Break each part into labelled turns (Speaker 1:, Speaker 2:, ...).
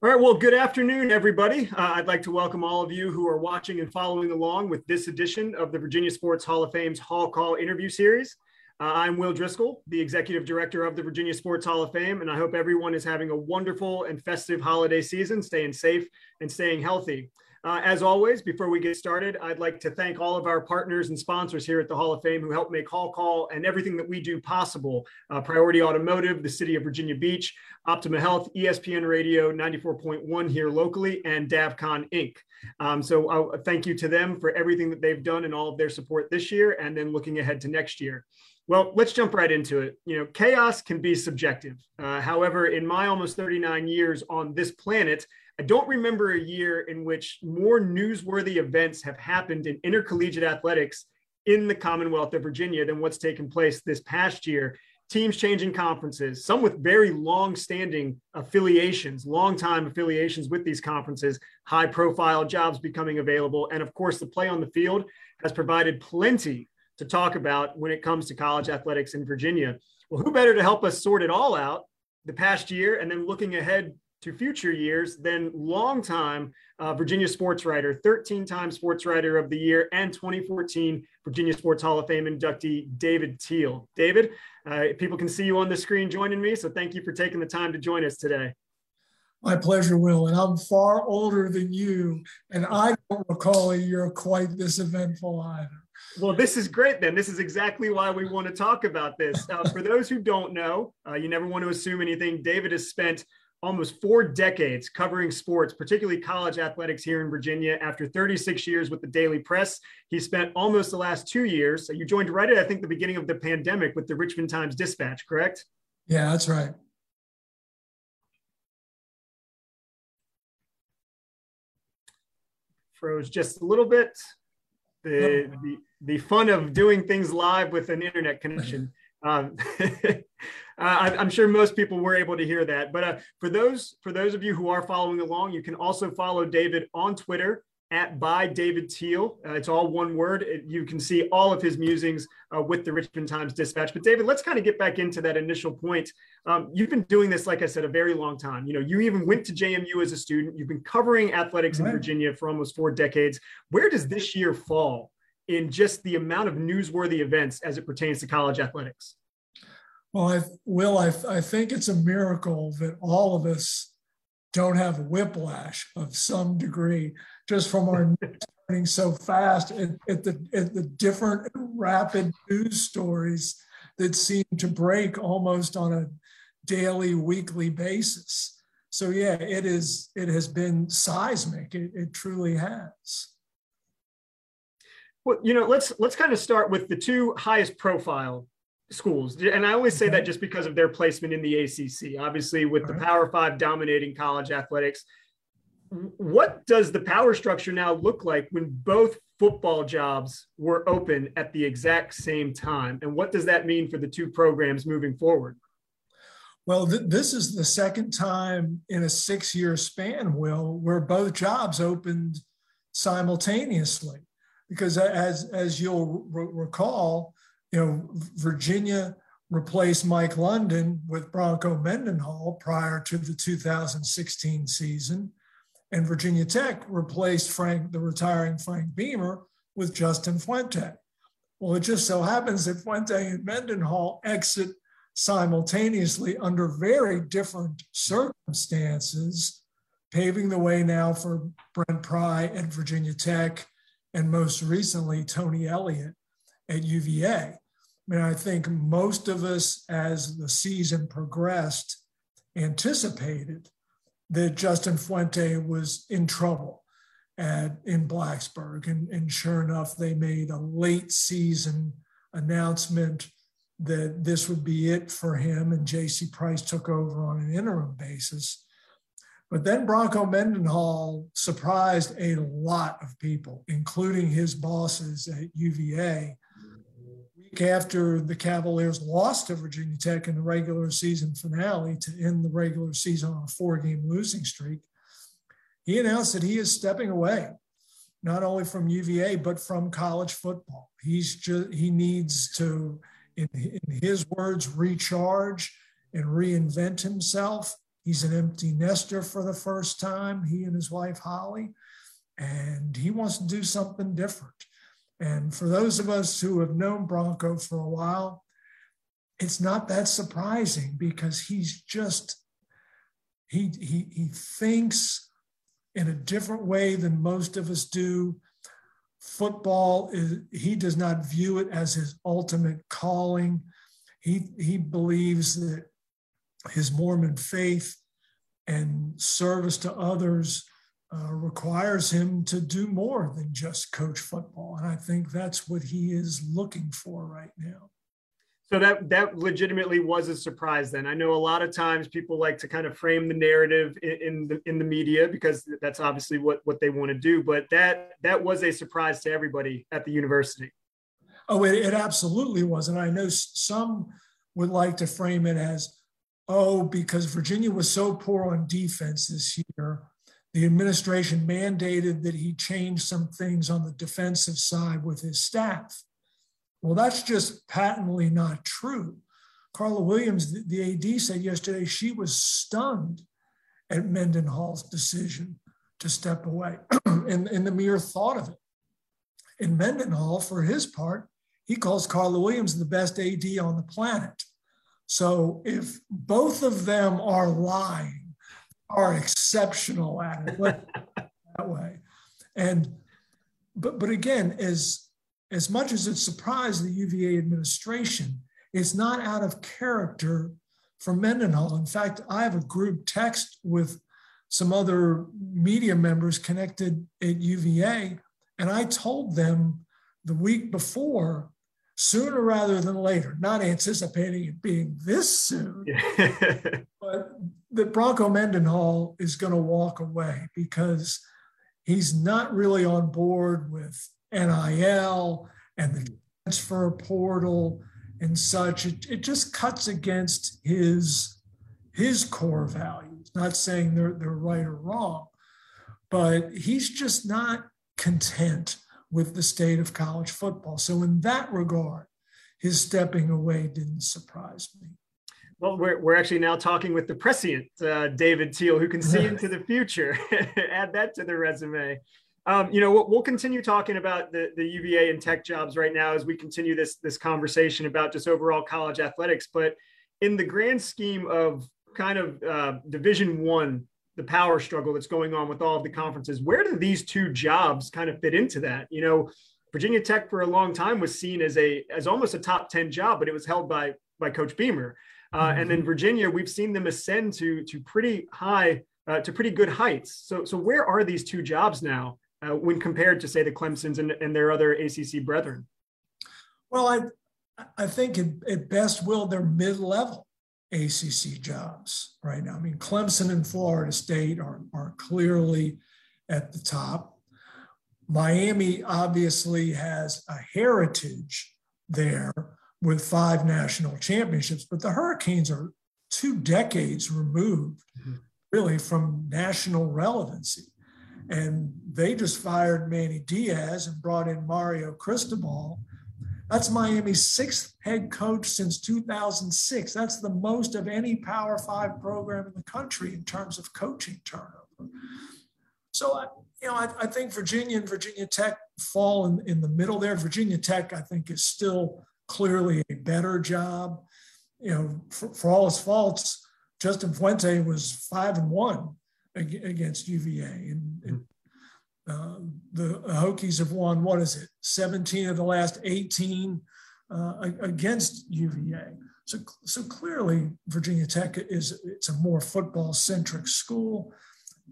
Speaker 1: All right, well, good afternoon, everybody. Uh, I'd like to welcome all of you who are watching and following along with this edition of the Virginia Sports Hall of Fame's Hall Call interview series. Uh, I'm Will Driscoll, the executive director of the Virginia Sports Hall of Fame, and I hope everyone is having a wonderful and festive holiday season, staying safe and staying healthy. Uh, as always, before we get started, I'd like to thank all of our partners and sponsors here at the Hall of Fame who help make Hall Call and everything that we do possible. Uh, Priority Automotive, the City of Virginia Beach, Optima Health, ESPN Radio 94.1 here locally, and DavCon Inc. Um, so uh, thank you to them for everything that they've done and all of their support this year and then looking ahead to next year. Well, let's jump right into it. You know, chaos can be subjective. Uh, however, in my almost 39 years on this planet, I don't remember a year in which more newsworthy events have happened in intercollegiate athletics in the Commonwealth of Virginia than what's taken place this past year. Teams changing conferences, some with very long standing affiliations, long time affiliations with these conferences, high profile jobs becoming available. And of course, the play on the field has provided plenty to talk about when it comes to college athletics in Virginia. Well, who better to help us sort it all out the past year and then looking ahead to future years than longtime uh, Virginia sports writer, 13 time sports writer of the year, and 2014 Virginia Sports Hall of Fame inductee, David Teel. David, uh, people can see you on the screen joining me, so thank you for taking the time to join us today.
Speaker 2: My pleasure, Will. And I'm far older than you, and I don't recall a year quite this eventful either.
Speaker 1: Well, this is great then. This is exactly why we want to talk about this. Uh, for those who don't know, uh, you never want to assume anything. David has spent almost four decades covering sports, particularly college athletics here in Virginia. After 36 years with the Daily Press, he spent almost the last two years. You joined right at, I think, the beginning of the pandemic with the Richmond Times Dispatch, correct?
Speaker 2: Yeah, that's right.
Speaker 1: Froze just a little bit. The, the, the fun of doing things live with an internet connection. Um, Uh, I'm sure most people were able to hear that. But uh, for those for those of you who are following along, you can also follow David on Twitter at by David Teel. Uh, it's all one word. It, you can see all of his musings uh, with the Richmond Times Dispatch. But David, let's kind of get back into that initial point. Um, you've been doing this, like I said, a very long time. You know, you even went to JMU as a student. You've been covering athletics right. in Virginia for almost four decades. Where does this year fall in just the amount of newsworthy events as it pertains to college athletics?
Speaker 2: Well, I, Will, I, I think it's a miracle that all of us don't have whiplash of some degree just from our turning so fast at, at, the, at the different rapid news stories that seem to break almost on a daily, weekly basis. So yeah, it is. It has been seismic. It, it truly has.
Speaker 1: Well, you know, let's let's kind of start with the two highest profile schools. And I always say that just because of their placement in the ACC. Obviously, with the Power Five dominating college athletics, what does the power structure now look like when both football jobs were open at the exact same time? And what does that mean for the two programs moving forward?
Speaker 2: Well, th- this is the second time in a six year span, Will, where both jobs opened simultaneously. Because as, as you'll recall, you know, Virginia replaced Mike London with Bronco Mendenhall prior to the 2016 season, and Virginia Tech replaced Frank, the retiring Frank Beamer, with Justin Fuente. Well, it just so happens that Fuente and Mendenhall exit simultaneously under very different circumstances, paving the way now for Brent Pry at Virginia Tech, and most recently Tony Elliott at UVA. I mean, I think most of us, as the season progressed, anticipated that Justin Fuente was in trouble at, in Blacksburg. And, and sure enough, they made a late season announcement that this would be it for him, and JC Price took over on an interim basis. But then Bronco Mendenhall surprised a lot of people, including his bosses at UVA, after the Cavaliers lost to Virginia Tech in the regular season finale to end the regular season on a four game losing streak, he announced that he is stepping away, not only from UVA, but from college football. He's just, he needs to, in, in his words, recharge and reinvent himself. He's an empty nester for the first time, he and his wife, Holly, and he wants to do something different. And for those of us who have known Bronco for a while, it's not that surprising because he's just, he, he, he thinks in a different way than most of us do. Football is, he does not view it as his ultimate calling. He, he believes that his Mormon faith and service to others uh, requires him to do more than just coach football. And I think that's what he is looking for right now.
Speaker 1: So that that legitimately was a surprise. Then I know a lot of times people like to kind of frame the narrative in, in the in the media because that's obviously what what they want to do. But that that was a surprise to everybody at the university.
Speaker 2: Oh, it, it absolutely was, and I know some would like to frame it as, oh, because Virginia was so poor on defense this year, the administration mandated that he change some things on the defensive side with his staff. Well, that's just patently not true. Carla Williams, the AD, said yesterday she was stunned at Mendenhall's decision to step away and, and the mere thought of it. And Mendenhall, for his part, he calls Carla Williams the best AD on the planet. So if both of them are lying, are exceptional at it that way. And but but again, as as much as it surprised the UVA administration, it's not out of character for Mendenhall. In fact, I have a group text with some other media members connected at UVA, and I told them the week before, sooner rather than later, not anticipating it being this soon, but that Bronco Mendenhall is going to walk away because he's not really on board with NIL and the transfer portal and such. It, it just cuts against his his core values. Not saying they're they're right or wrong, but he's just not content with the state of college football. So in that regard, his stepping away didn't surprise me.
Speaker 1: Well, we're, we're actually now talking with the prescient uh, David Teel, who can see into the future. Add that to the resume. Um, you know, we'll, we'll, continue talking about the, the UVA and tech jobs right now as we continue this this conversation about just overall college athletics. But in the grand scheme of kind of uh, Division One, the power struggle that's going on with all of the conferences, where do these two jobs kind of fit into that? You know, Virginia Tech for a long time was seen as a as almost a top ten job, but it was held by by Coach Beamer. Uh, and then mm-hmm. Virginia, we've seen them ascend to to pretty high, uh, to pretty good heights. So so where are these two jobs now uh, when compared to say the Clemson's and, and their other ACC brethren?
Speaker 2: Well, I I think at, at best, will they're mid level ACC jobs right now. I mean, Clemson and Florida State are are clearly at the top. Miami obviously has a heritage there with five national championships, but the Hurricanes are two decades removed, mm-hmm. really, from national relevancy. And they just fired Manny Diaz and brought in Mario Cristobal. That's Miami's sixth head coach since 2006. That's the most of any Power Five program in the country in terms of coaching turnover. So, I, you know, I, I think Virginia and Virginia Tech fall in, in the middle there. Virginia Tech, I think, is still clearly a better job. You know, for, for all his faults, Justin Fuente was five and one against UVA, and, and uh, the Hokies have won what is it, 17 of the last 18 uh, against UVA. So, so clearly, Virginia Tech is it's a more football centric school,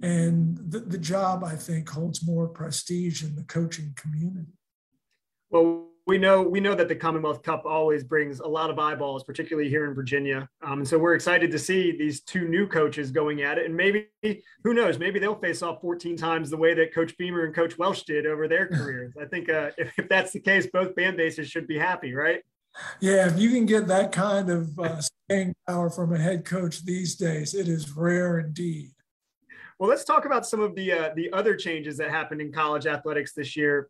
Speaker 2: and the, the job I think holds more prestige in the coaching community.
Speaker 1: Well, we know we know that the Commonwealth Cup always brings a lot of eyeballs, particularly here in Virginia. Um, and so we're excited to see these two new coaches going at it. And maybe who knows, maybe they'll face off 14 times the way that Coach Beamer and Coach Welsh did over their careers. I think uh, if, if, that's the case, both fan bases should be happy, right?
Speaker 2: Yeah, if you can get that kind of uh, staying power from a head coach these days, it is rare indeed.
Speaker 1: Well, let's talk about some of the uh, the other changes that happened in college athletics this year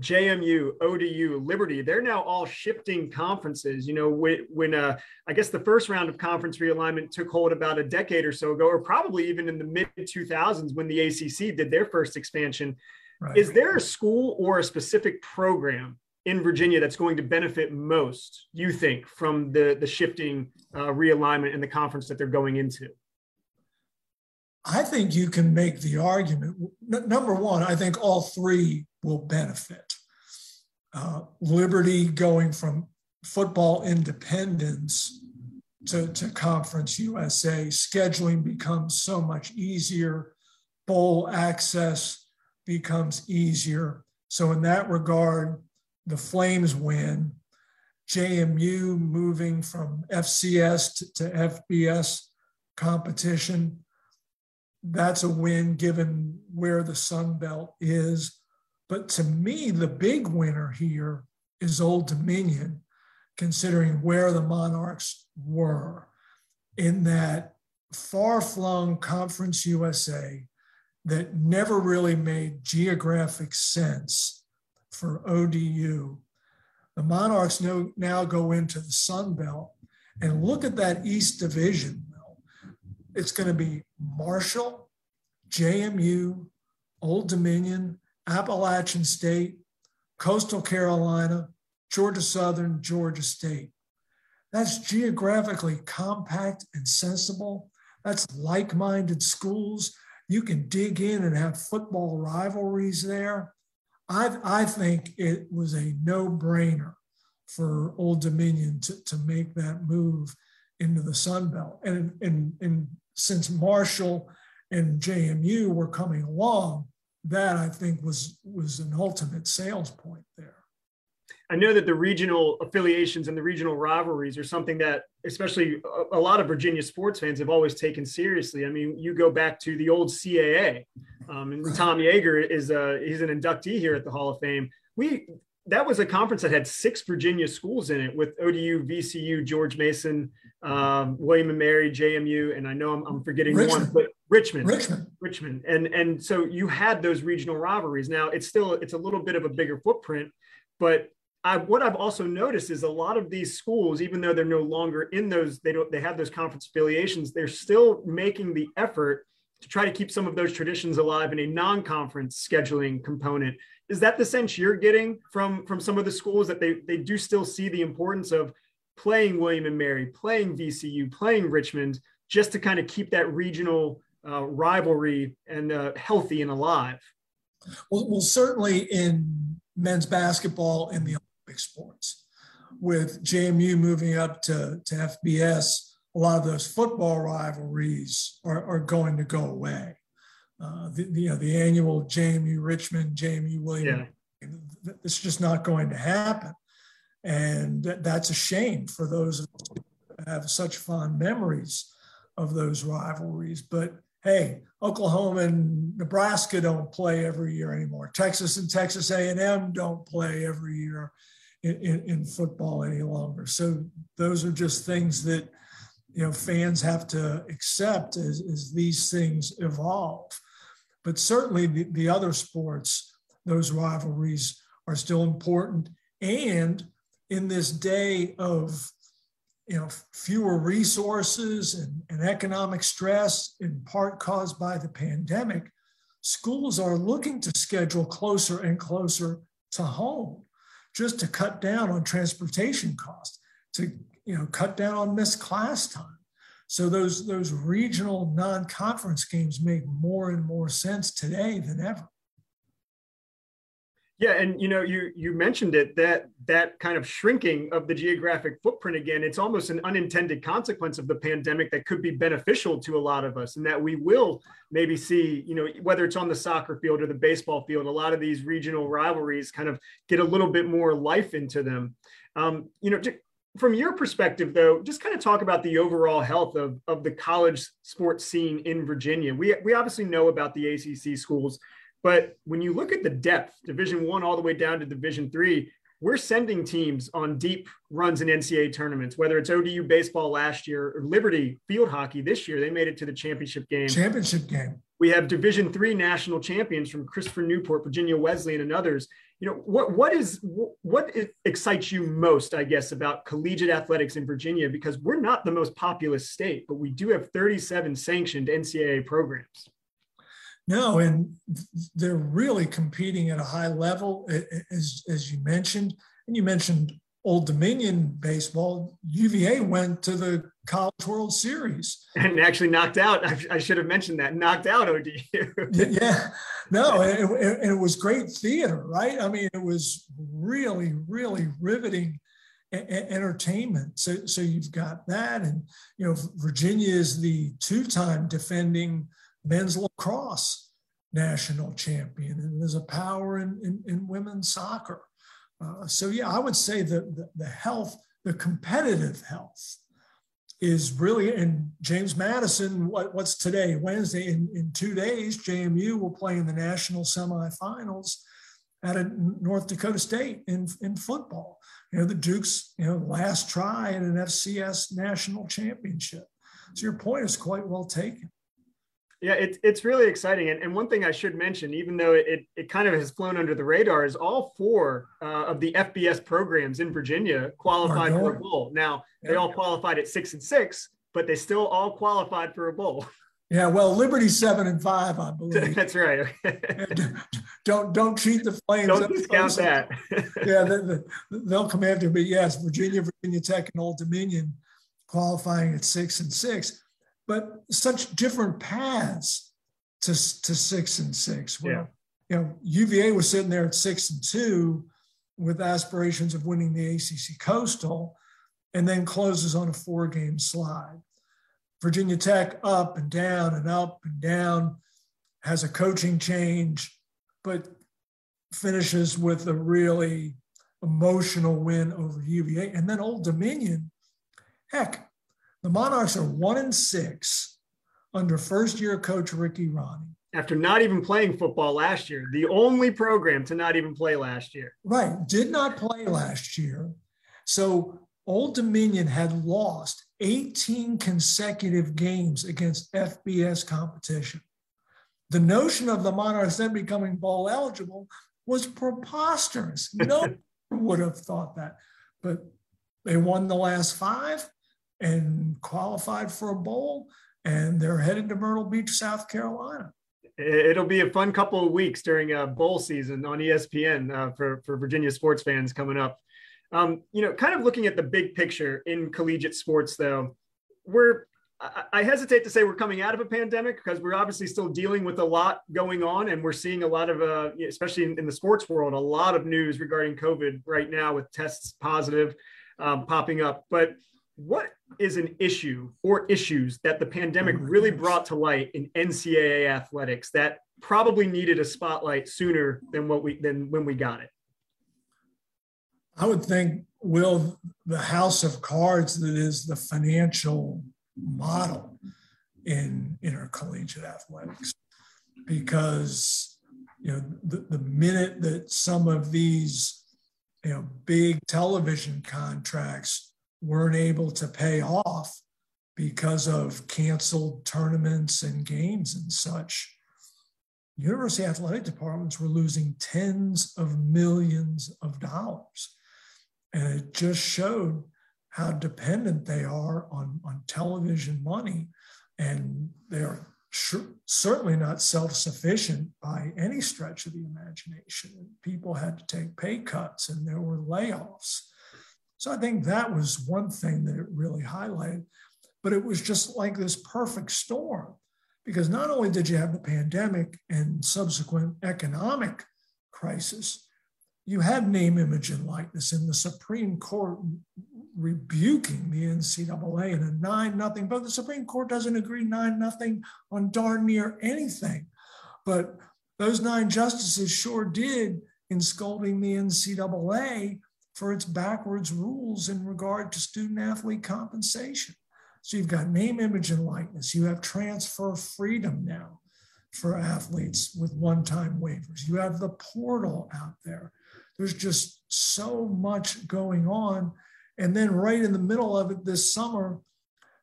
Speaker 1: JMU, ODU, Liberty, they're now all shifting conferences. You know, when, when uh, I guess the first round of conference realignment took hold about a decade or so ago, or probably even in the mid 2000s when the ACC did their first expansion. Right. Is there a school or a specific program in Virginia that's going to benefit most, you think, from the, the shifting uh, realignment and the conference that they're going into?
Speaker 2: I think you can make the argument. N- number one, I think all three will benefit. Uh, Liberty going from football independence to, to Conference USA, scheduling becomes so much easier, bowl access becomes easier. So, in that regard, the Flames win. JMU moving from FCS to, to FBS competition. That's a win given where the Sun Belt is. But to me, the big winner here is Old Dominion, considering where the Monarchs were in that far flung Conference USA that never really made geographic sense for ODU. The Monarchs now go into the Sun Belt and look at that East Division. It's going to be Marshall, JMU, Old Dominion, Appalachian State, Coastal Carolina, Georgia Southern, Georgia State. That's geographically compact and sensible. That's like minded schools. You can dig in and have football rivalries there. I, I think it was a no brainer for Old Dominion to, to make that move into the Sun Belt. And, and, and since Marshall and JMU were coming along, that I think was was an ultimate sales point there.
Speaker 1: I know that the regional affiliations and the regional rivalries are something that, especially a, a, lot of Virginia sports fans, have always taken seriously. I mean, you go back to the old CAA, um, and Tom Yeager is a he's an inductee here at the Hall of Fame. We that was a conference that had six Virginia schools in it with ODU, VCU, George Mason, um, William and Mary, JMU, and I know I'm, I'm forgetting Richmond. one, but Richmond,
Speaker 2: Richmond,
Speaker 1: Richmond, and and so you had those regional rivalries. Now it's still it's a little bit of a bigger footprint, but I, what I've also noticed is a lot of these schools, even though they're no longer in those, they don't they have those conference affiliations, they're still making the effort to try to keep some of those traditions alive in a non-conference scheduling component. Is that the sense you're getting from from some of the schools that they they do still see the importance of playing William and Mary, playing VCU, playing Richmond, just to kind of keep that regional uh, rivalry and uh, healthy and alive?
Speaker 2: Well, well, certainly in men's basketball in the Olympic sports, with JMU moving up to, to FBS, a lot of those football rivalries are, are going to go away. Uh, the, the, you know, the annual JMU Richmond, JMU William, yeah. it's just not going to happen. And that's a shame for those who have such fond memories of those rivalries. But hey, Oklahoma and Nebraska don't play every year anymore. Texas and Texas A&M don't play every year in, in, in, football any longer. So those are just things that you know fans have to accept as, as these things evolve. But certainly the, the other sports, those rivalries are still important. And in this day of you know, fewer resources and, and economic stress, in part caused by the pandemic, schools are looking to schedule closer and closer to home just to cut down on transportation costs, to you know, cut down on missed class time. So those, those regional non-conference games make more and more sense today than ever.
Speaker 1: Yeah, and you know, you you mentioned it that that kind of shrinking of the geographic footprint again. It's almost an unintended consequence of the pandemic that could be beneficial to a lot of us, and that we will maybe see, you know, whether it's on the soccer field or the baseball field, a lot of these regional rivalries kind of get a little bit more life into them. Um, you know, from your perspective, though, just kind of talk about the overall health of of the college sports scene in Virginia. We we obviously know about the ACC schools but when you look at the depth, Division One all the way down to Division Three, we're sending teams on deep runs in NCAA tournaments, whether it's ODU baseball last year or Liberty field hockey this year. They made it to the championship game.
Speaker 2: Championship game.
Speaker 1: We have Division three national champions from Christopher Newport, Virginia Wesleyan, and others. You know what what is what excites you most, I guess, about collegiate athletics in Virginia? Because we're not the most populous state, but we do have 37 sanctioned NCAA programs.
Speaker 2: No, and they're really competing at a high level, as, as you mentioned. And you mentioned Old Dominion baseball. UVA went to the College World Series
Speaker 1: and actually knocked out. I, I should have mentioned that knocked out ODU.
Speaker 2: yeah, no, it, it, it, was great theater, right? I mean, it was really, really riveting entertainment. So, so you've got that, and you know, Virginia is the two-time defending men's lacrosse national champion, and there's a power in, in, in women's soccer. Uh, so yeah, I would say that the, the health, the competitive health, is really and James Madison. What, what's today? Wednesday. In, in two days, JMU will play in the national semifinals at a North Dakota State in in football. You know the Dukes. You know last try at an FCS national championship. So your point is quite well taken.
Speaker 1: Yeah, it's it's really exciting. And, and one thing I should mention, even though it, it kind of has flown under the radar, is all four uh, of the FBS programs in Virginia qualified for a bowl. Now, they all qualified at six and six, but they still all qualified for a bowl.
Speaker 2: Yeah, well, Liberty seven and five, I believe.
Speaker 1: That's right.
Speaker 2: don't don't cheat the Flames.
Speaker 1: Don't discount that.
Speaker 2: yeah, they, will come after. But yes, Virginia, Virginia Tech, and Old Dominion qualifying at six and six but such different paths to, to six and six. Well, yeah. you know, UVA was sitting there at six and two with aspirations of winning the ACC Coastal, and then closes on a four game slide. Virginia Tech up and down and up and down, has a coaching change, but finishes with a really emotional win over UVA. And then Old Dominion, heck, the Monarchs are one and six under first year coach Ricky Rahne.
Speaker 1: After not even playing football last year, the only program to not even play last year.
Speaker 2: Right. Did not play last year. So Old Dominion had lost 18 consecutive games against FBS competition. The notion of the Monarchs then becoming bowl eligible was preposterous. No one would have thought that. But they won the last five and qualified for a bowl, and they're headed to Myrtle Beach, South Carolina.
Speaker 1: It'll be a fun couple of weeks during a bowl season on ESPN uh, for, for Virginia sports fans coming up. Um, you know, kind of looking at the big picture in collegiate sports, though, we're I hesitate to say we're coming out of a pandemic because we're obviously still dealing with a lot going on, and we're seeing a lot of, uh, especially in, in, the sports world, a lot of news regarding COVID right now with tests positive um, popping up. But what is an issue or issues that the pandemic oh really brought to light in NCAA athletics that probably needed a spotlight sooner than what we than when we got it?
Speaker 2: I would think, Will, the house of cards that is the financial model in intercollegiate athletics, because you know the, the minute that some of these you know big television contracts weren't able to pay off because of canceled tournaments and games and such. University athletic departments were losing tens of millions of dollars. And it just showed how dependent they are on, on television money. And they're sure, certainly not self sufficient by any stretch of the imagination. People had to take pay cuts and there were layoffs. So I think that was one thing that it really highlighted. But it was just like this perfect storm because not only did you have the pandemic and subsequent economic crisis, you had name, image, and likeness in the Supreme Court rebuking the NCAA in a nine nothing. But the Supreme Court doesn't agree nine nothing on darn near anything. But those nine justices sure did in scolding the NCAA for its backwards rules in regard to student athlete compensation. So you've got name, image, and likeness. You have transfer freedom now for athletes with one time waivers. You have the portal out there. There's just so much going on. And then, right in the middle of it this summer,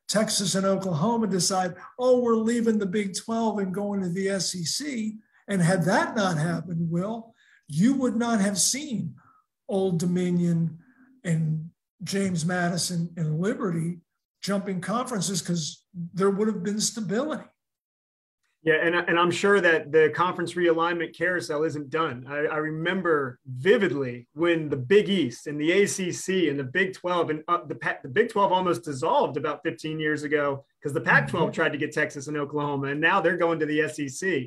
Speaker 2: Texas and Oklahoma decide, oh, we're leaving the Big 12 and going to the SEC. And had that not happened, Will, you would not have seen Old Dominion and James Madison and Liberty jumping conferences because there would have been stability.
Speaker 1: Yeah, and, and I'm sure that the conference realignment carousel isn't done. I, I remember vividly when the Big East and the ACC and the Big 12 and uh, the, the Big 12 almost dissolved about 15 years ago because the Pac 12 mm-hmm. tried to get Texas and Oklahoma, and now they're going to the SEC.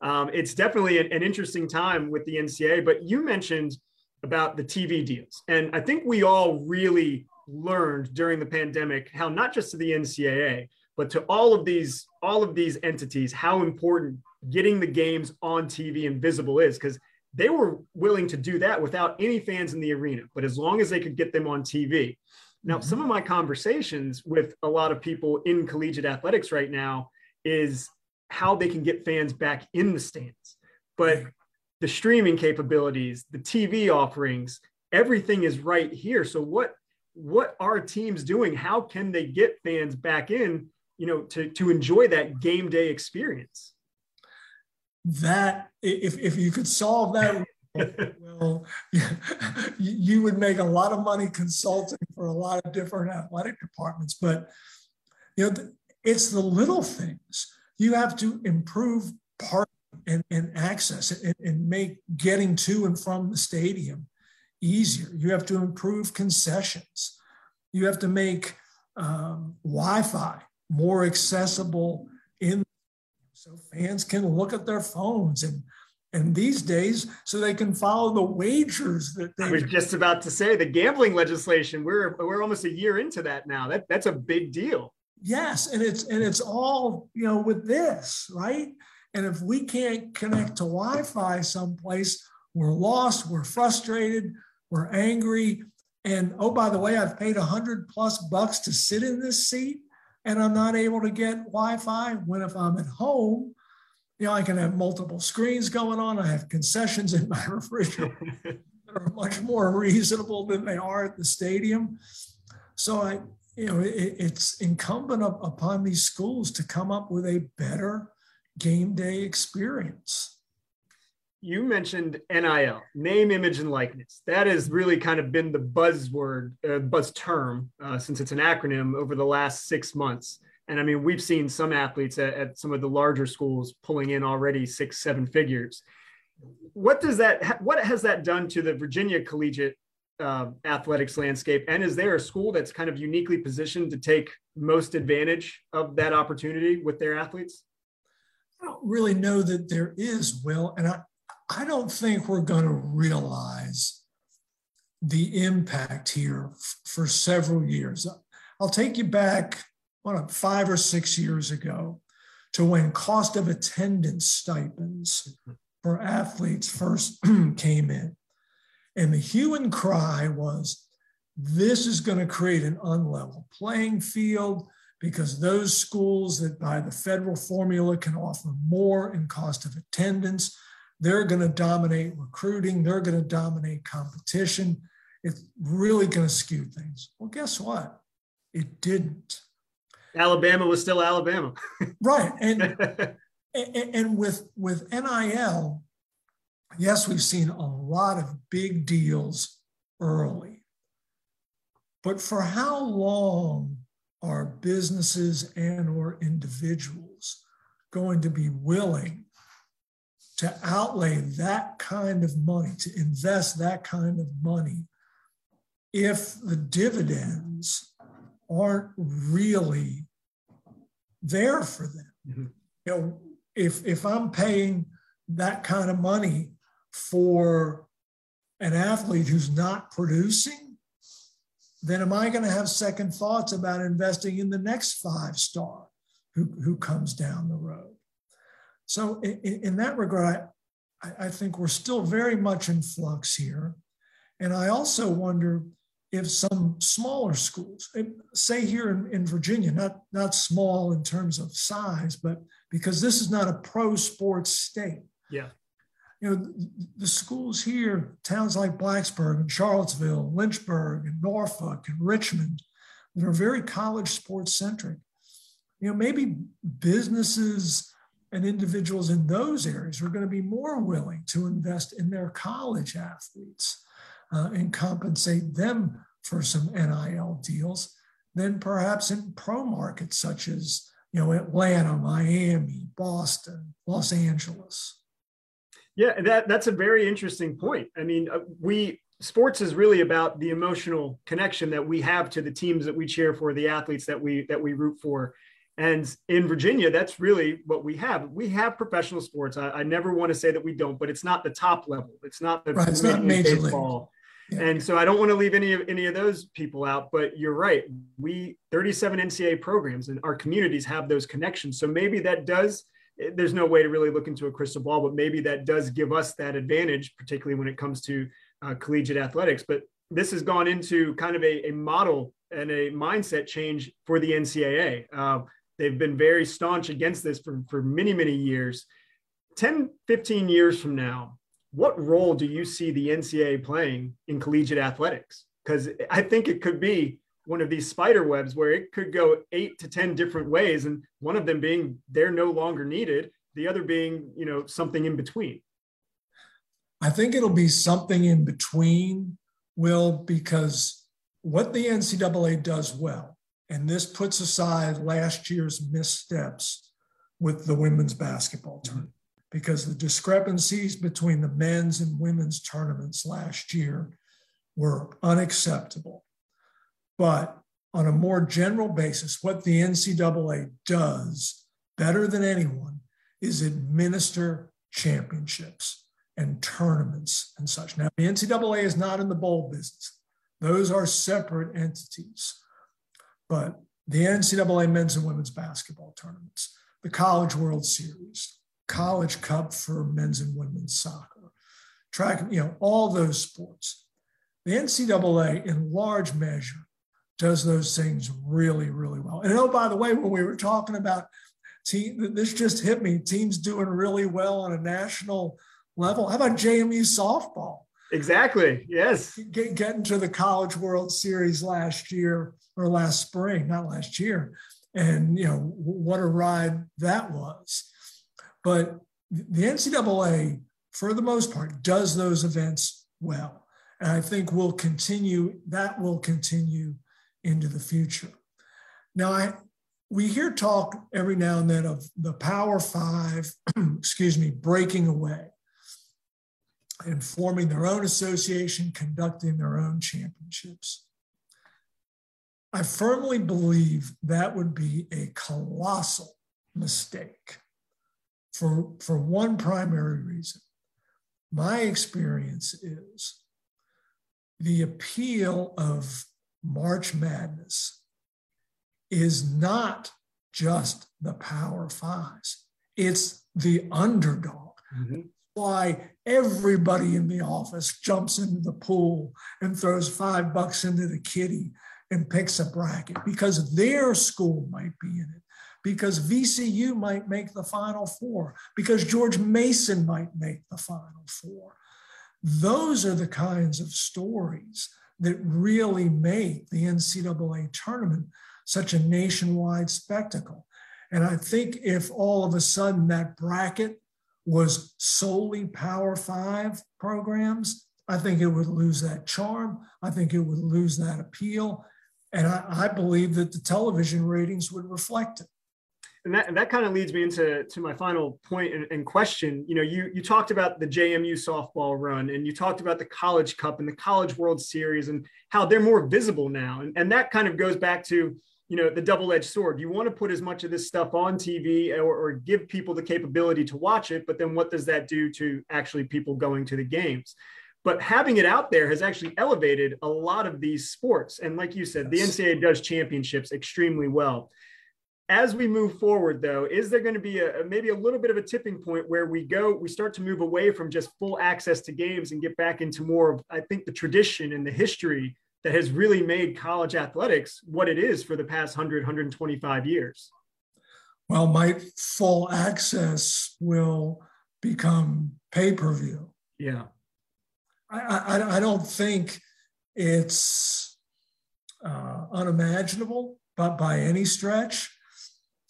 Speaker 1: Um, it's definitely an, an interesting time with the NCAA. But you mentioned about the TV deals, and I think we all really learned during the pandemic how not just to the NCAA but to all of these all of these entities how important getting the games on tv and visible is because they were willing to do that without any fans in the arena but as long as they could get them on tv now mm-hmm. some of my conversations with a lot of people in collegiate athletics right now is how they can get fans back in the stands. But the streaming capabilities the tv offerings everything is right here so what what are teams doing how can they get fans back in you know, to, to enjoy that game day experience.
Speaker 2: That if, if you could solve that, well, you would make a lot of money consulting for a lot of different athletic departments. But you know, it's the little things you have to improve part and, and access and, and make getting to and from the stadium easier. You have to improve concessions. You have to make um, Wi-Fi more accessible in so fans can look at their phones and and these days so they can follow the wagers that they
Speaker 1: I was just about to say the gambling legislation we're we're almost a year into that now that that's a big deal
Speaker 2: yes and it's and it's all you know with this right and if we can't connect to wi-fi someplace we're lost we're frustrated we're angry and oh by the way i've paid a hundred plus bucks to sit in this seat and I'm not able to get Wi-Fi. When if I'm at home, you know, I can have multiple screens going on. I have concessions in my refrigerator that are much more reasonable than they are at the stadium. So I, you know, it, it's incumbent upon these schools to come up with a better game day experience
Speaker 1: you mentioned NIL, name, image, and likeness. That has really kind of been the buzzword, uh, buzz term, uh, since it's an acronym over the last six months. And I mean, we've seen some athletes at, at, some of the larger schools pulling in already six, seven figures. What does that? What has that done to the Virginia collegiate uh, athletics landscape? And is there a school that's kind of uniquely positioned to take most advantage of that opportunity with their athletes?
Speaker 2: I don't really know that there is, Will. And I, I don't think we're going to realize the impact here f- for several years. I'll take you back what, five or six years ago to when cost of attendance stipends for athletes first came in. And the hue and cry was this is going to create an unlevel playing field because those schools that by the federal formula can offer more in cost of attendance they're going to dominate recruiting. They're going to dominate competition. It's really going to skew things. Well, guess what? It didn't.
Speaker 1: Alabama was still Alabama.
Speaker 2: right. And, and, and with, with NIL, yes, we've seen a lot of big deals early. But for how long are businesses and or individuals going to be willing to outlay that kind of money, to invest that kind of money, if the dividends aren't really there for them. Mm-hmm. You know, if if I'm paying that kind of money for an athlete who's not producing, then am I going to have second thoughts about investing in the next five star who, who comes down the road? So, in, in that regard, I, I think we're still very much in flux here. And I also wonder if some smaller schools, say here in, in, Virginia, not, not small in terms of size, but because this is not a pro sports state.
Speaker 1: Yeah.
Speaker 2: You know, the, schools here, towns like Blacksburg and Charlottesville, Lynchburg and Norfolk and Richmond, that are very college sports centric. You know, maybe businesses and individuals in those areas are going to be more willing to invest in their college athletes uh, and compensate them for some NIL deals than perhaps in pro markets such as you know Atlanta, Miami, Boston, Los Angeles.
Speaker 1: Yeah, that that's a very interesting point. I mean, uh, we sports is really about the emotional connection that we have to the teams that we cheer for, the athletes that we that we root for. And in Virginia, that's really what we have. We have professional sports. I, I never want to say that we don't, but it's not the top level. It's not the
Speaker 2: right, it's not major baseball.
Speaker 1: Yeah. And so I don't want to leave any of any of those people out, but you're right. We 37 NCAA programs and our communities have those connections. So maybe that does there's no way to really look into a crystal ball, but maybe that does give us that advantage, particularly when it comes to uh, collegiate athletics. But this has gone into kind of a, a model and a mindset change for the NCAA. Uh, they've been very staunch against this for, for many, many years. 10, 15 years from now, what role do you see the NCAA playing in collegiate athletics? Because I think it could be one of these spider webs where it could go eight to 10 different ways. And one of them being they're no longer needed, the other being, you know, something in between.
Speaker 2: I think it'll be something in between, Will, because what the NCAA does well, and this puts aside last year's missteps with the women's basketball mm-hmm. tournament, because the discrepancies between the men's and women's tournaments last year were unacceptable. But on a more general basis, what the NCAA does better than anyone is administer championships and tournaments and such. Now, the NCAA is not in the bowl business, those are separate entities. But the NCAA men's and women's basketball tournaments, the College World Series, College Cup for men's and women's soccer, track, you know, all those sports. The NCAA, in large measure, does those things really, really well. And oh, by the way, when we were talking about team, this just hit me. Teams doing really well on a national level. How about JMU softball?
Speaker 1: Exactly. Yes.
Speaker 2: Get, getting to the College World Series last year or last spring, not last year. And, you know, what a ride that was. But the NCAA, for the most part, does those events well. And I think will continue, that will continue into the future. Now, I, we hear talk every now and then of the Power Five, excuse me, breaking away and forming their own association, conducting their own championships. I firmly believe that would be a colossal mistake for, for one primary reason. My experience is the appeal of March Madness is not just the Power Fives, it's the underdog. Mm-hmm. Why everybody in the office jumps into the pool and throws five bucks into the kitty and picks a bracket because their school might be in it, because VCU might make the Final Four, because George Mason might make the Final Four. Those are the kinds of stories that really make the NCAA tournament such a nationwide spectacle. And I think if all of a sudden that bracket was solely Power Five programs, I think it would lose that charm. I think it would lose that appeal. And I, I believe that the television ratings would reflect it
Speaker 1: and that, and that kind of leads me into to my final point and, and, question. You know you you talked about the jmu softball run and you talked about the college cup and the college world series and how they're more visible now. And, and that kind of goes back to you know the double-edged sword. You want to put as much of this stuff on tv or, or give people the capability to watch it but then what does that do to actually people going to the games? But having it out there has actually elevated a lot of these sports. And like you said the ncaa does championships extremely well as we move forward though is there going to be a maybe a little bit of a tipping point where we go we start to move away from just full access to games and get back into more of i think the tradition and the history that has really made college athletics what it is for the past 100 125 years?
Speaker 2: Well my full access will become pay-per-view.
Speaker 1: Yeah.
Speaker 2: I i, I don't think it's uh, unimaginable, but by any stretch.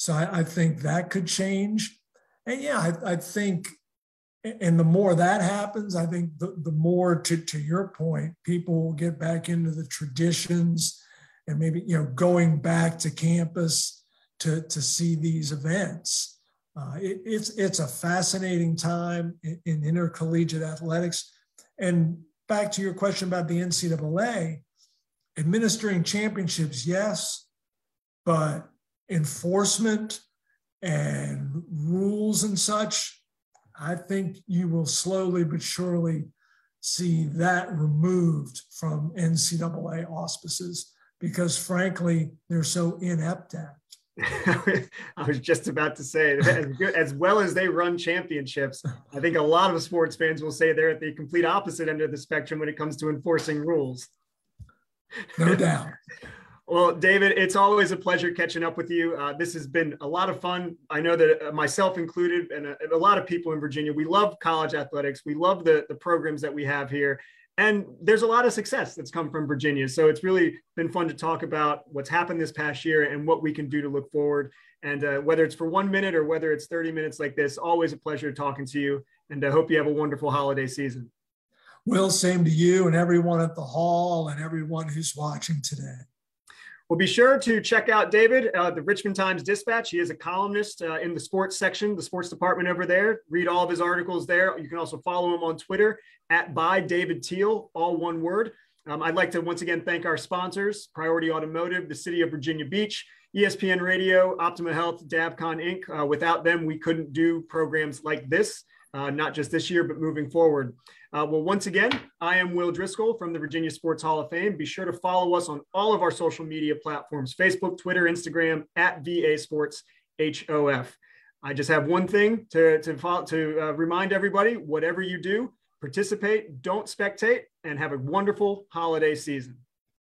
Speaker 2: So I, I, think that could change. And yeah, I, I, think, and the more that happens, I think the, the more to, to your point, people will get back into the traditions and maybe, you know, going back to campus to, to see these events. Uh, it, it's, it's a fascinating time in, in intercollegiate athletics. And back to your question about the NCAA, administering championships, yes, but enforcement and rules and such, I think you will slowly but surely see that removed from NCAA auspices because, frankly, they're so inept at.
Speaker 1: I was just about to say, as, good, as well as they run championships, I think a lot of sports fans will say they're at the complete opposite end of the spectrum when it comes to enforcing rules.
Speaker 2: No doubt.
Speaker 1: Well, David, it's always a pleasure catching up with you. Uh, this has been a lot of fun. I know that uh, myself included, and a, a, lot of people in Virginia, we love college athletics. We love the, the programs that we have here. And there's a lot of success that's come from Virginia. So it's really been fun to talk about what's happened this past year and what we can do to look forward. And uh, whether it's for one minute or whether it's 30 minutes like this, always a pleasure talking to you. And I hope you have a wonderful holiday season.
Speaker 2: Will, same to you and everyone at the hall and everyone who's watching today.
Speaker 1: Well, be sure to check out David, uh, the Richmond Times Dispatch. He is a columnist uh, in the sports section, the sports department over there. Read all of his articles there. You can also follow him on Twitter at by David Teel, all one word. Um, I'd like to once again thank our sponsors, Priority Automotive, the City of Virginia Beach, ESPN Radio, Optima Health, Davcon Inc. Uh, without them, we couldn't do programs like this, uh, not just this year, but moving forward. Uh, well, once again, I am Will Driscoll from the Virginia Sports Hall of Fame. Be sure to follow us on all of our social media platforms Facebook, Twitter, Instagram at VA Sports HOF. I just have one thing to, to, to uh, remind everybody whatever you do, participate, don't spectate, and have a wonderful holiday season.